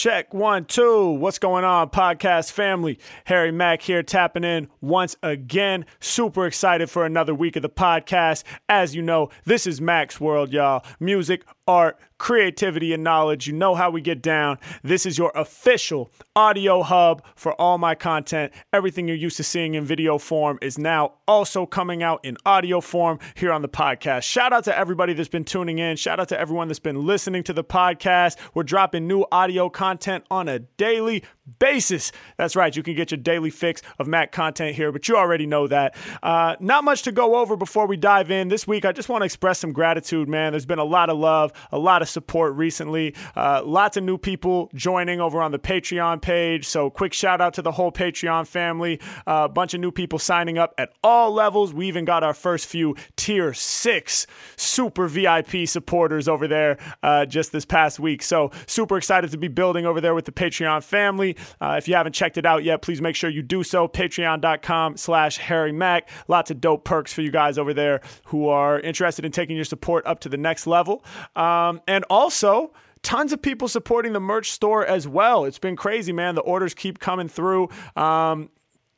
Check one, two. What's going on, podcast family? Harry Mack here, tapping in once again. Super excited for another week of the podcast. As you know, this is Mack's World, y'all. Music, art, creativity, and knowledge. You know how we get down. This is your official audio hub for all my content. Everything you're used to seeing in video form is now also coming out in audio form here on the podcast. Shout out to everybody that's been tuning in. Shout out to everyone that's been listening to the podcast. We're dropping new audio content on a daily basis. That's right. You can get your daily fix of Mack content here, but you already know that. Uh, not much to go over before we dive in. This week, I just want to express some gratitude, man. There's been a lot of love, a lot of support recently. Uh, lots of new people joining over on the Patreon page. So, quick shout out to the whole Patreon family. A uh, bunch of new people signing up at all levels. We even got our first few tier six super VIP supporters over there uh, just this past week. So, super excited to be building over there with the Patreon family. Uh, if you haven't checked it out yet, please make sure you do so. Patreon.com slash Harry Mack. Lots of dope perks for you guys over there who are interested in taking your support up to the next level. Um, and also, tons of people supporting the merch store as well. It's been crazy, man. The orders keep coming through. Um,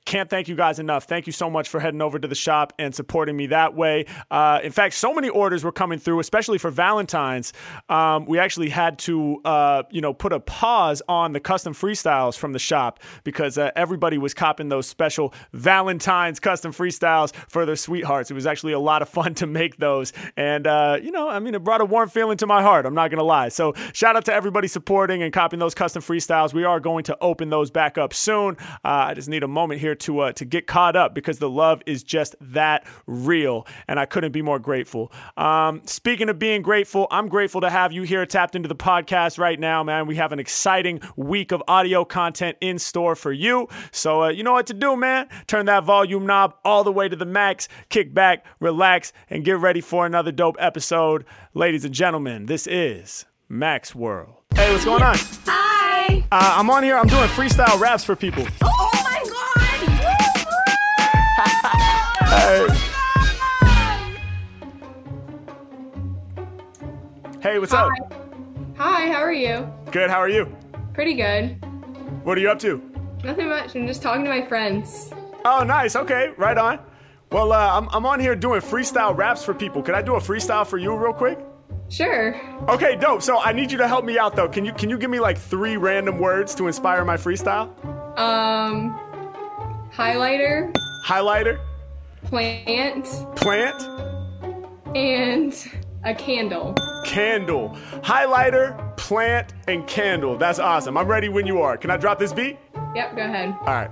can't thank you guys enough. Thank you so much for heading over to the shop and supporting me that way. Uh, in fact, so many orders were coming through, especially for Valentine's. Um, we actually had to, uh, you know, put a pause on the custom freestyles from the shop because uh, everybody was copping those special Valentine's custom freestyles for their sweethearts. It was actually a lot of fun to make those, and uh, you know, I mean, it brought a warm feeling to my heart. I'm not gonna lie. So shout out to everybody supporting and copying those custom freestyles. We are going to open those back up soon. Uh, I just need a moment here to uh, to get caught up because the love is just that real, and I couldn't be more grateful. Um, speaking of being grateful, I'm grateful to have you here tapped into the podcast right now, man. We have an exciting week of audio content in store for you. So uh, you know what to do, man. Turn that volume knob all the way to the max. Kick back, relax, and get ready for another dope episode, ladies and gentlemen. This is Mack's World. Hey, what's going on? Hi. Uh, I'm on here. I'm doing freestyle raps for people. Oh Hey. Hey, what's up? Hi, how are you? Good. How are you? Pretty good. What are you up to? Nothing much. I'm just talking to my friends. Oh, nice. Okay, right on. Well, uh, I'm, I'm on here doing freestyle raps for people. Could I do a freestyle for you real quick? Sure. Okay, dope. So I need you to help me out though. Can you can you give me like three random words to inspire my freestyle? Um, highlighter, Highlighter, plant, plant, and a candle. candle. Highlighter, plant, and candle. That's awesome. I'm ready when you are. Can I drop this beat? Yep, go ahead. All right.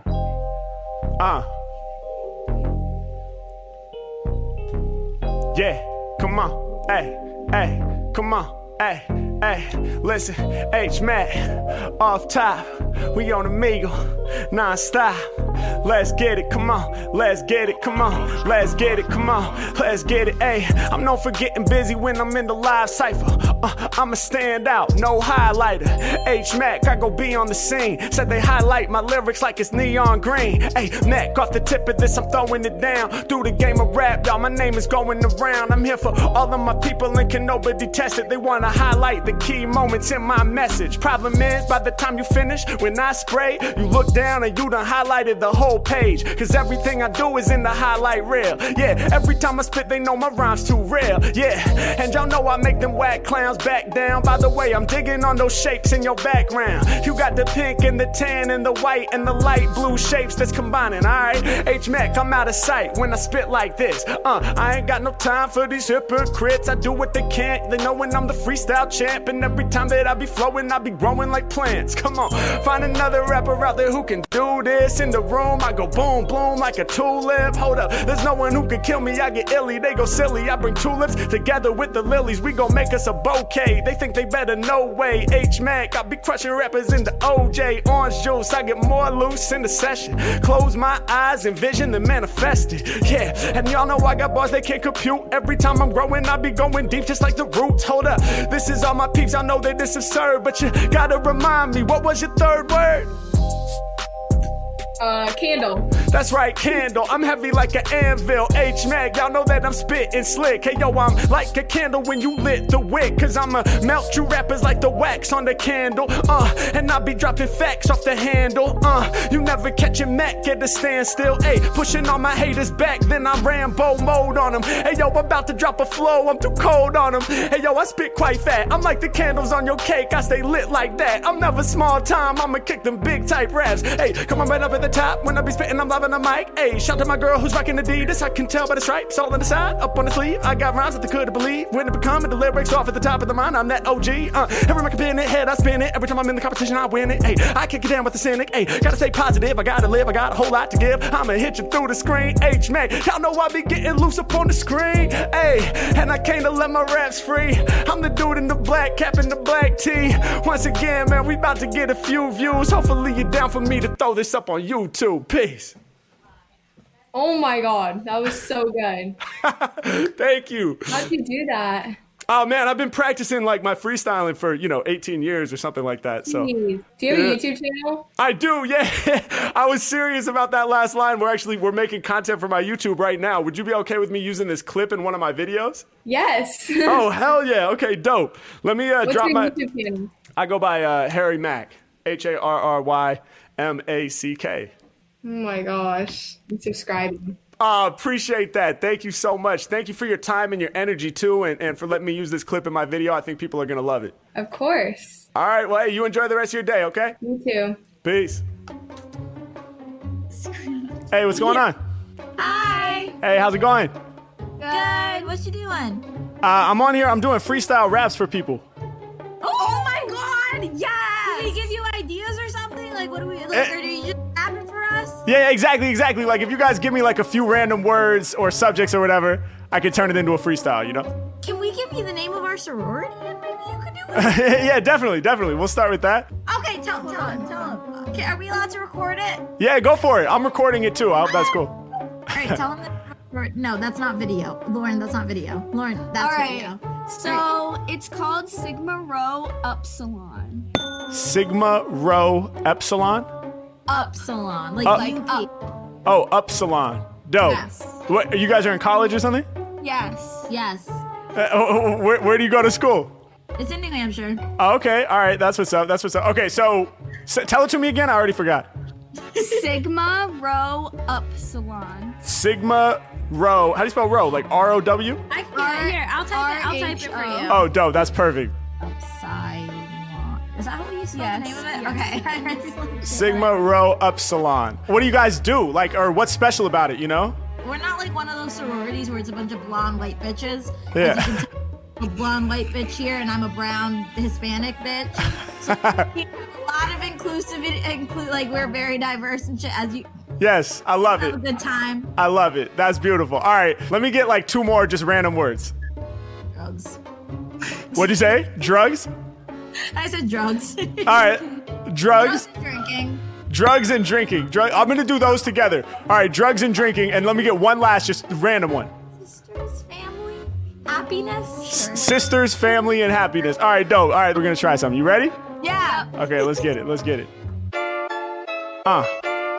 Uh. Yeah, come on. Hey, hey, come on. Hey, hey, listen. H Mac, off top. We on Omegle, non stop. Let's get it, come on. Let's get it, come on. Let's get it, come on. Let's get it, hey. I'm known for getting busy when I'm in the live cipher. Uh, I'ma stand out, no highlighter. H Mac, I go be on the scene. Said they highlight my lyrics like it's neon green. Hey, Mac, off the tip of this, I'm throwing it down. Through the game of rap, y'all, my name is going around. I'm here for all of my people and can nobody test it. They wanna highlight the key moments in my message. Problem is, by the time you finish, when I spray, you look down and you done highlighted the whole page. Cause everything I do is in the highlight reel. Yeah, every time I spit, they know my rhymes too real. Yeah, and y'all know I make them whack clowns back down. By the way, I'm digging on those shapes in your background. You got the pink and the tan and the white and the light blue shapes that's combining, alright? H Mac, I'm out of sight when I spit like this. Uh, I ain't got no time for these hypocrites. I do what they can't. They know when I'm the freestyle champ. And every time that I be flowing, I be growing like plants. Come on, find another rapper out there who can do this. In the room, I go boom, bloom like a tulip. Hold up, there's no one who can kill me. I get illy, they go silly. I bring tulips together with the lilies. We gon' make us a bouquet. They think they better, no way. H Mac, I be crushing rappers in the OJ. Orange juice, I get more loose in the session. Close my eyes, envision the manifested. Yeah, and y'all know I got bars they can't compute. Every time I'm growing, I be going deep just like the roots. Hold up, this is all my peeps. I know that this is absurd, but you gotta remind me what was your third word? Uh, candle. That's right, candle. I'm heavy like an anvil. H Mag, y'all know that I'm spitting slick. Hey yo, I'm like a candle when you lit the wick. Cause I'ma melt you rappers like the wax on the candle. Uh, and I'll be dropping facts off the handle. Uh, you never catch a Mac at a standstill. Hey, pushing all my haters back, then I Rambo mode on them. Hey yo, I'm about to drop a flow, I'm too cold on them. Hey yo, I spit quite fat. I'm like the candles on your cake, I stay lit like that. I'm never small time, I'ma kick them big type raps. Hey, come on right up at the top when I be spitting, I'm loving the mic. Hey, shout to my girl who's rocking Adidas. I can tell by the stripes all on the side, up on the sleeve. I got rhymes that they couldn't believe. When it become the lyrics off at the top of the mind, I'm that OG. Uh, every record pin it, head I spin it. Every time I'm in the competition, I win it. Hey, I kick it down with the cynic. Hey, gotta stay positive. I gotta live. I got a whole lot to give. I'ma hit you through the screen. H man, y'all know I be getting loose up on the screen. Hey, and I can't let my raps free. I'm the dude in the black cap and the black tee. Once again, man, we about to get a few views. Hopefully, you're down for me to throw this up on YouTube. Peace. Oh my god, that was so good. Thank you. How'd you do that? Oh man, I've been practicing like my freestyling for you know 18 years or something like that. So Jeez. Do you have Yeah. a YouTube channel? I do, yeah. I was serious about that last line. We're actually we're making content for my YouTube right now. Would you be okay with me using this clip in one of my videos? Yes. Oh hell yeah! Okay, dope. Let me uh, What's drop my. YouTube channel? I go by uh, Harry Mack, H A R R Y M A C K. Oh my gosh. I'm subscribing. Uh, appreciate that. Thank you so much. Thank you for your time and your energy too, and, and for letting me use this clip in my video. I think people are gonna love it. Of course. All right, well, hey, you enjoy the rest of your day, okay? Me too. Peace. Hey, what's going on? Hi. Hey, how's it going? Good. What you doing? Uh, I'm on here. I'm doing freestyle raps for people. Oh, my God! Yes. Like, what do we like? Eh. Or do you just rapping for us? Yeah, yeah, exactly, exactly. Like if you guys give me like a few random words or subjects or whatever, I could turn it into a freestyle. You know? Can we give you the name of our sorority and maybe you could do it? yeah, definitely, definitely. We'll start with that. okay, tell him, tell him, tell him. Okay, are we allowed to record it? Yeah, go for it. I'm recording it too. I hope that's cool. All right, tell him. That, no, that's not video. Lauren, that's not video. Lauren, that's All right. video. So it's called Sigma Rho Upsilon. Sigma Rho Epsilon. Upsilon, like Uh, like up. Oh, Upsilon. Dope. Yes. What? You guys are in college or something? Yes. Yes, Uh, oh, oh, where, where do you go to school? it's in New Hampshire. Oh, okay. All right. That's what's up. That's what's up. Okay. So, so tell it to me again. I already forgot. Sigma Rho Upsilon. Sigma Rho. How do you spell Rho? Like R O W? I can here. I'll type it. I'll type it for you. Oh, dope. That's perfect. Upsilon. Is that how you spell Yes, the name of it? yes. Okay. Sigma Rho Upsilon. What do you guys do? Like, or what's special about it? You know? We're not like one of those sororities where it's a bunch of blonde white bitches. Yeah. tell, a blonde white bitch here, and I'm a brown Hispanic bitch. So we have a lot of inclusivity. Include like we're very diverse and shit. As you Yes, I love have a it. good time. I love it. That's beautiful. All right, let me get like two more just random words. Drugs. What'd you say? Drugs? I said drugs. All right, drugs, Drugs and drinking. drugs and drinking. Drug. I'm gonna do those together. All right, drugs and drinking, and let me get one last, just random one. Sisters, family, happiness. Sisters, family, and happiness. All right, dope. All right, we're gonna try something. You ready? Yeah. Okay, let's get it. Let's get it. Uh,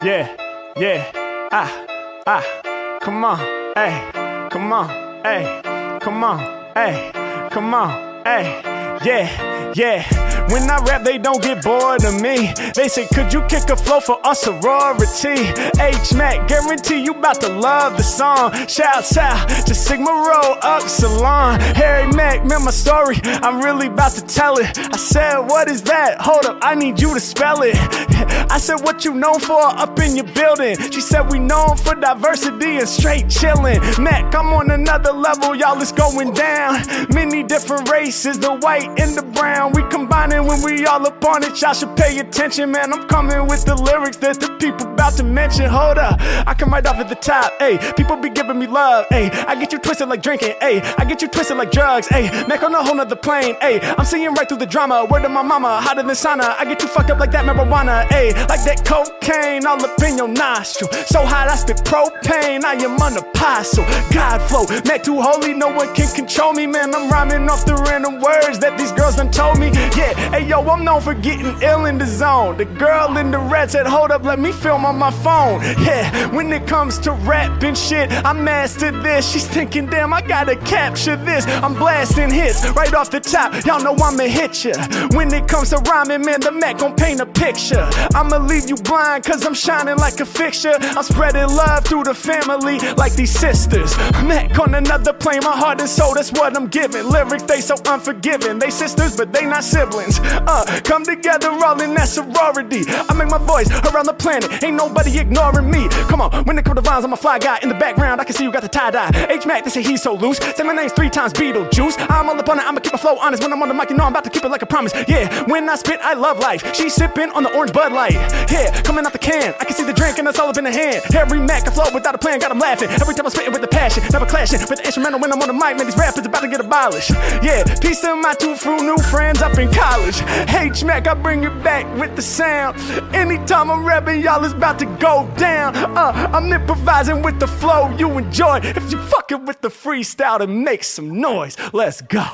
yeah, yeah. Ah, ah. Come on, hey. Come on, hey. Come on, hey. Come on, hey. Yeah, yeah. When I rap, they don't get bored of me. They say, could you kick a flow for our sorority? H Mac, guarantee you about to love the song. Shouts out to Sigma Rho Upsilon. Harry Mack, man, my story. I'm really about to tell it. I said, what is that? Hold up, I need you to spell it. I said, what you known for up in your building? She said, we known for diversity and straight chillin'. Mac, I'm on another level, y'all, it's going down. Many different races, the white and the brown. We combining when we all up on it, y'all should pay attention, man. I'm coming with the lyrics that the people about to mention. Hold up, I come right off at the top, ayy. People be giving me love, ayy. I get you twisted like drinking, ayy. I get you twisted like drugs, ayy. Mac on a whole nother plane, ayy. I'm seeing right through the drama. Word to my mama, hotter than sauna. I get you fucked up like that marijuana, ayy. Like that cocaine all up in your nostril. So hot, I spit propane. I am the apostle. God flow, Mac too holy, no one can control me, man. I'm rhyming off the random words that these girls done told me. Yeah, hey yo, I'm known for getting ill in the zone. The girl in the red said, hold up, let me film on my phone. Yeah, when it comes to rap and shit, I mastered this. She's thinking, damn, I gotta capture this. I'm blasting hits right off the top. Y'all know I'ma hit ya. When it comes to rhyming, man, the Mac gon' paint a picture. I'ma leave you blind, cause I'm shining like a fixture. I'm spreading love through the family like these sisters. Mac on another plane, my heart and soul, that's what I'm giving. Lyrics, they so unforgiving. They sisters, but they not siblings. Uh, come together, all in that sorority. I make my voice around the planet, ain't nobody ignoring me. Come on, when it come to rhymes, I'm a fly guy in the background. I can see you got the tie dye. H Mac, they say he's so loose. Say my name's three times Beetlejuice. I'm all up on it, I'ma keep my flow honest. When I'm on the mic, you know I'm about to keep it like a promise. Yeah, when I spit, I love life. She sipping on the orange Bud Light. Yeah, coming out the can. I can see the drink and it's all up in the hand. Harry Mack, I flow without a plan, got 'em laughing. Every time I'm spitting with the passion, never clashing. With the instrumental when I'm on the mic, man, these rappers about to get abolished. Yeah, peace to my two fruit new friends up in college. H Mac, I bring it back with the sound. Anytime I'm rapping, y'all is about to go down. Uh, I'm improvising with the flow you enjoy. If you fucking with the freestyle, then make some noise. Let's go.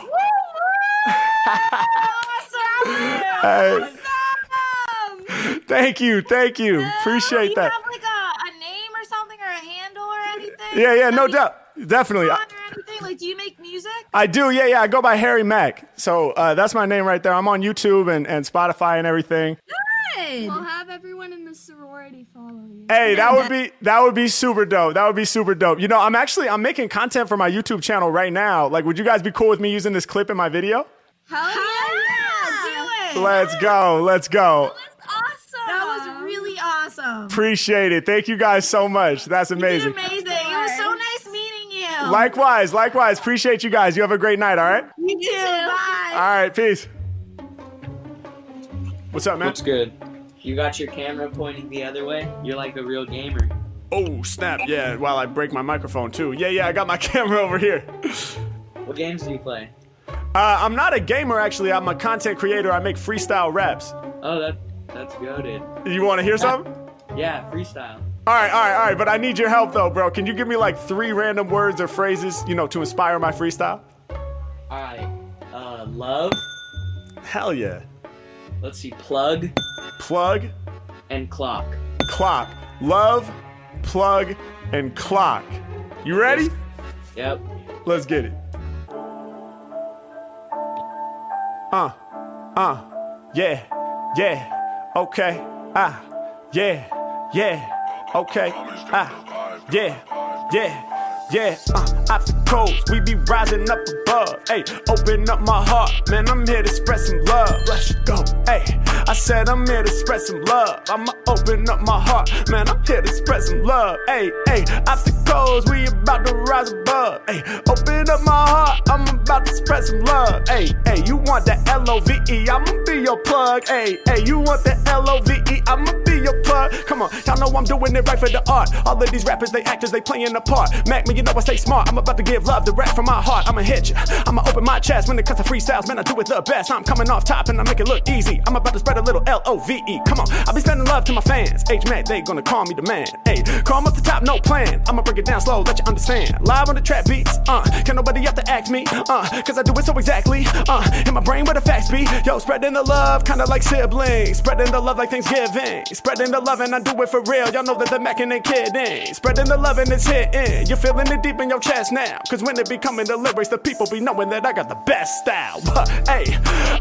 Hey, thank you, thank you. Appreciate you that. have like a, a name or something or a handle or anything? Yeah, yeah, no doubt. Definitely. Like, do you make music? I do, yeah, yeah. I go by Harry Mack. So uh, that's my name right there. I'm on YouTube and, and Spotify and everything. Good. We'll have everyone in the sorority follow you. Hey, that would be that would be super dope. That would be super dope. You know, I'm actually I'm making content for my YouTube channel right now. Like, would you guys be cool with me using this clip in my video? Hell yeah, do it. Let's go. Let's go. That was awesome. That was really awesome. Appreciate it. Thank you guys so much. That's You amazing. did amazing. It was so nice meeting. Likewise, likewise. Appreciate you guys. You have a great night, all right? you too. Bye. All right, peace. What's up, man? What's good? You got your camera pointing the other way? You're like a real gamer. Oh, snap. Yeah, while I break my microphone too. Yeah, yeah, I got my camera over here. What games do you play? Uh, I'm not a gamer, actually. I'm a content creator. I make freestyle raps. Oh, that that's goaded. You want to hear something? Yeah, freestyle. All right, all right, all right. But I need your help, though, bro. Can you give me like three random words or phrases, you know, to inspire my freestyle? All right. Uh, love. Hell yeah. Let's see. Plug Plug, and clock. clock. Love, plug, and clock. You ready? Yep. Let's get it. Uh, uh, yeah, yeah, okay, ah, yeah, yeah, okay, ah, yeah, yeah, yeah, uh, obstacles, we be rising up above, hey, open up my heart, man, I'm here to spread some love, let's go, hey, I said I'm here to spread some love, I'ma open up my heart, man, I'm here to spread some love, hey, hey, obstacles, we about to rise above, hey, open up my heart, I'm about to spread some love, hey, hey, you want that L-O-V-E, I'ma be your plug, hey, hey, you want that L-O-V-E, I'ma plug, come on, y'all know I'm doing it right for the art, all of these rappers, they actors, they playing a part, Mac, me, you know I stay smart, I'm about to give love to rap from my heart, I'ma hit ya, I'ma open my chest. When it comes to freestyles, man, I do it the best, I'm coming off top and I make it look easy, I'm about to spread a little L-O-V-E, come on, I be spending love to my fans, H-Mac, they gonna call me the man, hey, call 'em up the top, no plan, I'ma break it down slow, let you understand, live on the trap beats, uh, can nobody have to ask me, uh, cause I do it so exactly, uh, in my brain where the facts be, yo, spreading the love, kinda like siblings, spreading the love like Thanksgiving, spreading the love and I do it for real, y'all know that the Mac ain't kidding, spreading the love and it's hitting, you're feeling it deep in your chest now, cause when it be coming the lyrics, the people be knowing that I got the best style, but, hey,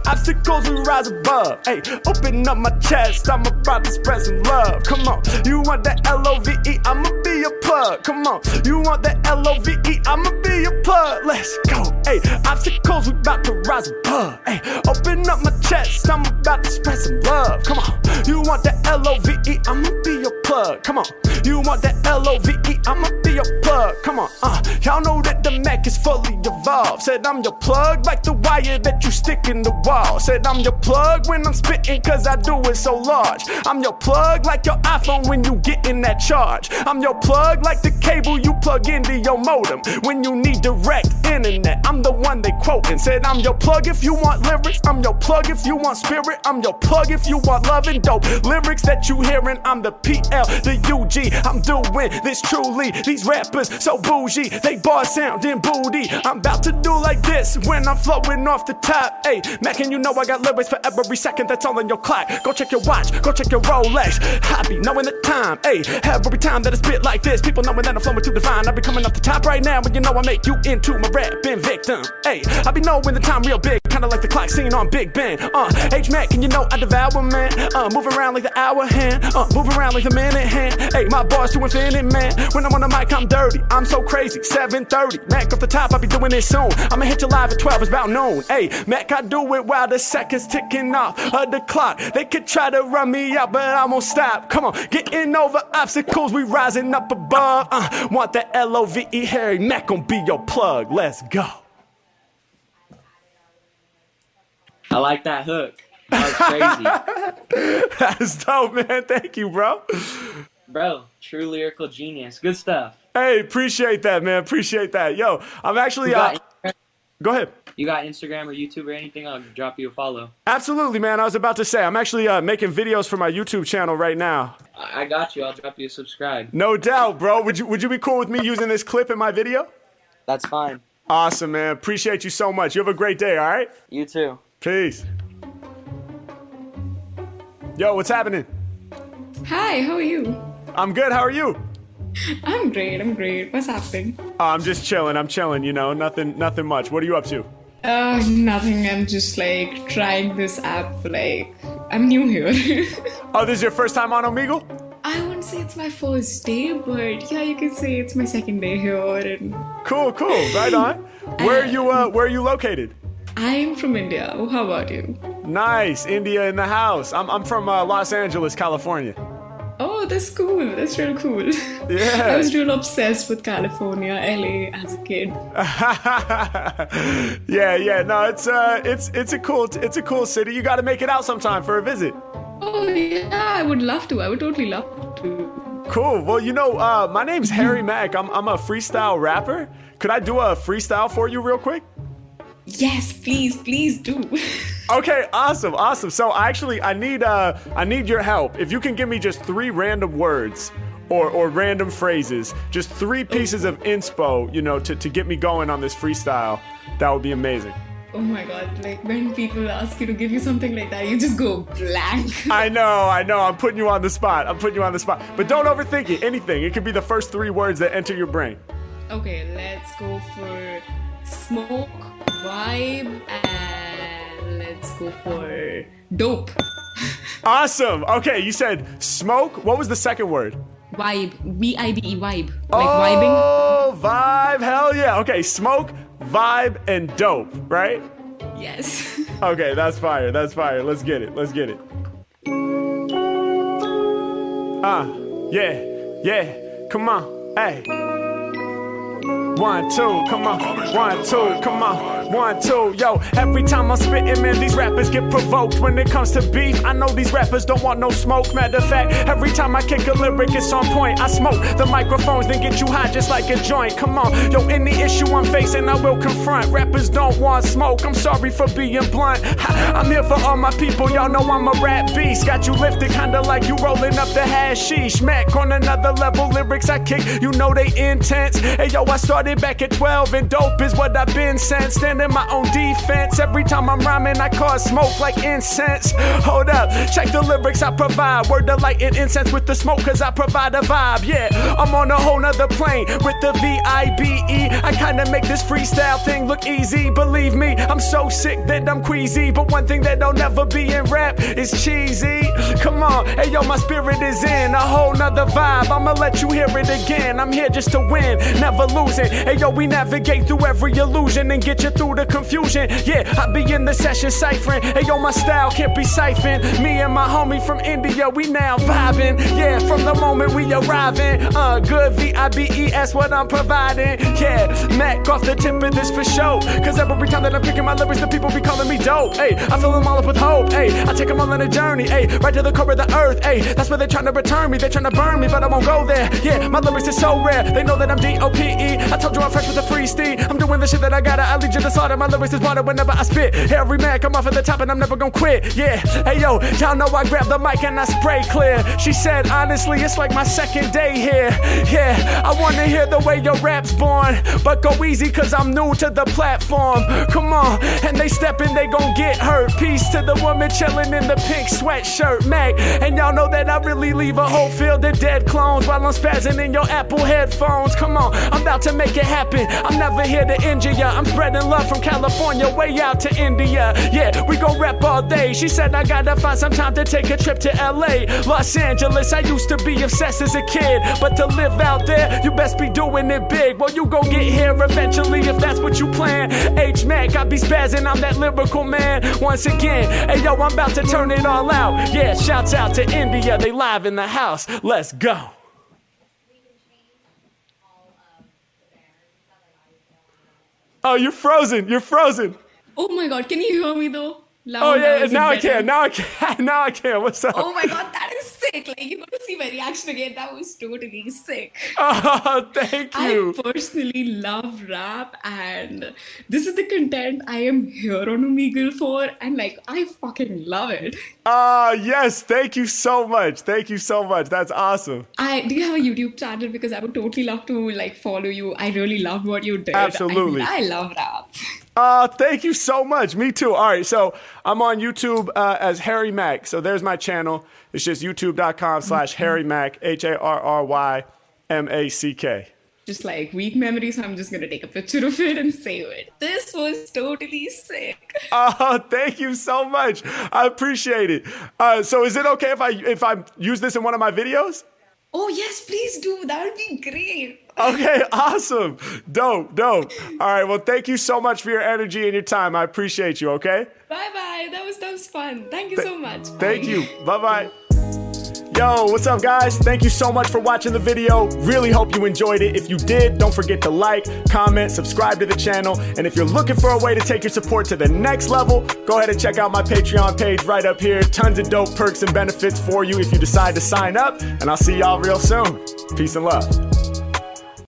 obstacles we rise above, hey, open up my chest, I'm about to spread some love, come on, you want that L-O-V-E, I'ma be your plug, come on, you want that L-O-V-E, I'ma be your plug, let's go, hey, obstacles we about to rise above, hey, open up my chest, I'm about to spread some love, come on, you want that L-O-V-E, I'ma be your plug, come on, you want that L-O-V-E, I'ma be your plug, come on, uh, y'all know that the Mac is fully evolved, said I'm your plug like the wire that you stick in the wall, said I'm your plug when I'm spitting cause I do it so large, I'm your plug like your iPhone when you get in that charge, I'm your plug like the cable you plug into your modem. When you need direct internet, I'm the one they quoting, said I'm your plug if you want lyrics, I'm your plug if you want spirit, I'm your plug if you want love and dope, lyrics that you hearing, I'm the PL the UG. I'm doing this truly. These rappers so bougie, they bar sounding booty. I'm about to do like this when I'm flowing off the top. Hey, Mac, and you know I got lyrics for every second that's all on your clock. Go check your watch, go check your Rolex. Be knowing the time. Hey, every time that I spit like this, people knowing that I'm flowing too divine. I be coming off the top right now, and you know I make you into my rapping victim. Hey, I be knowing the time real big, kinda like the clock scene on Big Ben. Uh, H Mac, and you know I devour man. Uh, move around like the hour hand. Uh, move around like the minute hand. Hey, my bars to infinite, man. When I'm on the mic, I'm dirty. I'm so crazy. 7:30, Mac off the top, I'll be doing it soon. I'ma hit you live at 12, it's about noon. Hey, Mac, I do it while the seconds ticking off of the clock. They could try to run me out, but I won't stop. Come on, getting over obstacles, we rising up above. Uh, want the L O V E Harry Mack gon' be your plug. Let's go. I like that hook. That was crazy. That's dope, man. Thank you, bro. Bro, true lyrical genius. Good stuff. Hey, appreciate that, man. Appreciate that. Yo, I'm actually. Uh, go ahead. you got Instagram or YouTube or anything? I'll drop you a follow. Absolutely, man. I was about to say, I'm actually uh, making videos for my YouTube channel right now. I, I got you. I'll drop you a subscribe. No doubt, bro. Would you Would you be cool with me using this clip in my video? That's fine. Awesome, man. Appreciate you so much. You have a great day. All right. You too. Peace. Yo, what's happening? Hi, how are you? I'm good. How are you? I'm great, I'm great. What's happening? Uh, I'm just chilling. I'm chilling. You know, nothing, nothing much. What are you up to? Uh, nothing. I'm just like trying this app. Like, I'm new here. Oh, this is your first time on Omegle? I wouldn't say it's my first day, but yeah, you can say it's my second day here. And Cool, cool. Right on. Where are you? Uh, where are you located? I'm from India. Oh, how about you? Nice, India in the house. I'm, I'm from uh, Los Angeles, California. Oh, that's cool. That's real cool. Yeah. I was real obsessed with California, LA as a kid. yeah, yeah. No, it's uh, it's it's a cool it's a cool city. You got to make it out sometime for a visit. Oh yeah, I would love to. I would totally love to. Cool. Well, you know, uh, my name's Harry Mack. I'm I'm a freestyle rapper. Could I do a freestyle for you real quick? Yes, please, please do. Okay, awesome, awesome. So I actually I need uh I need your help. If you can give me just three random words or or random phrases, just three pieces of inspo, you know, to, to get me going on this freestyle, that would be amazing. Oh my god, like when people ask you to give you something like that, you just go blank. I know, I know, I'm putting you on the spot. I'm putting you on the spot. But don't overthink it. Anything. It could be the first three words that enter your brain. okay, let's go for smoke, vibe, and let's go for dope. Awesome. Okay, you said smoke. What was the second word? Vibe, V I B E, vibe. Like vibing. Oh, vibe. Hell yeah. Okay, smoke, vibe, and dope, right? Yes. Okay, that's fire. That's fire. Let's get it. Let's get it. Uh, yeah, yeah. Come on. Hey. One, two, come on. One, two, come on. One, two, yo. Every time I'm spitting, man, these rappers get provoked. When it comes to beef, I know these rappers don't want no smoke. Matter of fact, every time I kick a lyric, it's on point. I smoke the microphones, then get you high just like a joint. Come on, yo, any issue I'm facing, I will confront. Rappers don't want smoke. I'm sorry for being blunt. Ha, I'm here for all my people. Y'all know I'm a rap beast. Got you lifted, kinda like you rolling up the hashish. Mac on another level, lyrics I kick, you know they intense. Hey yo, I started back at 12, and dope is what I've been since. Standing my own defense. Every time I'm rhyming, I cause smoke like incense. Hold up, check the lyrics I provide. Word to light and incense with the smoke, cause I provide a vibe. Yeah, I'm on a whole nother plane with the V I B E. I kinda make this freestyle thing look easy. Believe me, I'm so sick that I'm queasy. But one thing that don't ever be in rap is cheesy. Come on, hey yo, my spirit is in a whole nother vibe. I'ma let you hear it again. I'm here just to win, never losing. Hey yo, we navigate through every illusion and get you through the confusion. Yeah, I be in the session ciphering. Hey yo, my style can't be siphoned. Me and my homie from India, we now vibing. Yeah, from the moment we arriving. Uh, good V I B E S, what I'm providing. Yeah, Mac the tip of this for show. Cause every time that I'm picking my lyrics, the people be calling me dope. Hey, I fill them all up with hope. Hey, I take them all on a journey. Hey, right to the core of of the earth. Hey, that's where they're trying to return me. They're trying to burn me, but I won't go there. Yeah, my lyrics is so rare. They know that I'm D-O-P-E. I told you I'm fresh with a free steed. I'm doing the shit that I gotta. I lead you to slaughter. My lyrics is water whenever I spit. Every man come off at the top and I'm never gonna quit. Yeah, hey yo, y'all know I grab the mic and I spray clear. She said, honestly, it's like my second day here. Yeah, I wanna hear the way your rap's born. But go easy, cause I'm new to the platform. Come on, and they steppin', they gon' get hurt. Peace to the woman chillin' in the pink sweatshirt, Mac. And y'all know that I really leave a whole field of dead clones while I'm spazzing in your Apple headphones. Come on, I'm about to make it happen. I'm never here to injure ya. I'm spreading love from California way out to India. Yeah, we gon' rap all day. She said I gotta find some time to take a trip to LA, Los Angeles. I used to be obsessed as a kid, but to live out there, you best be doing it big. Well, you gon' get here eventually if that's what you plan. H Mac, I be spazzing, I'm that lyrical man. Once again, hey yo, I'm about to turn it all out. Yeah, shouts out to India, they live in the house. Let's go. Oh, you're frozen. You're frozen. Oh my god, can you hear me though? Loud, Oh yeah, loud, is it now I can. Now I can. Now I can. What's up? Oh my god, that is sick. Like you see my reaction again. That was totally sick. Oh, thank you. I personally love rap and this is the content I am here on Omegle for and like I fucking love it. Ah, yes. Thank you so much. Thank you so much. That's awesome. I do you have a YouTube channel because I would totally love to like follow you. I really love what you did. I mean, Absolutely. I, love rap. Uh, thank you so much. Me too. All right, so I'm on YouTube uh, as Harry Mack. So there's my channel. It's just youtube.com slash Harry Mack, H A R R Y M A C K. Just like weak memories, I'm just gonna take a picture of it and save it. This was totally sick. Oh, thank you so much. I appreciate it. Uh, so is it okay if I if I use this in one of my videos? Oh yes, please do. That would be great. Okay, awesome. Dope, dope. All right, well, thank you so much for your energy and your time. I appreciate you, okay? Bye bye. That was that was fun. Thank you so much. Thank you. Bye bye. Yo, what's up, guys? Thank you so much for watching the video. Really hope you enjoyed it. If you did, don't forget to like, comment, subscribe to the channel. And if you're looking for a way to take your support to the next level, go ahead and check out my Patreon page right up here. Tons of dope perks and benefits for you if you decide to sign up. And I'll see y'all real soon. Peace and love.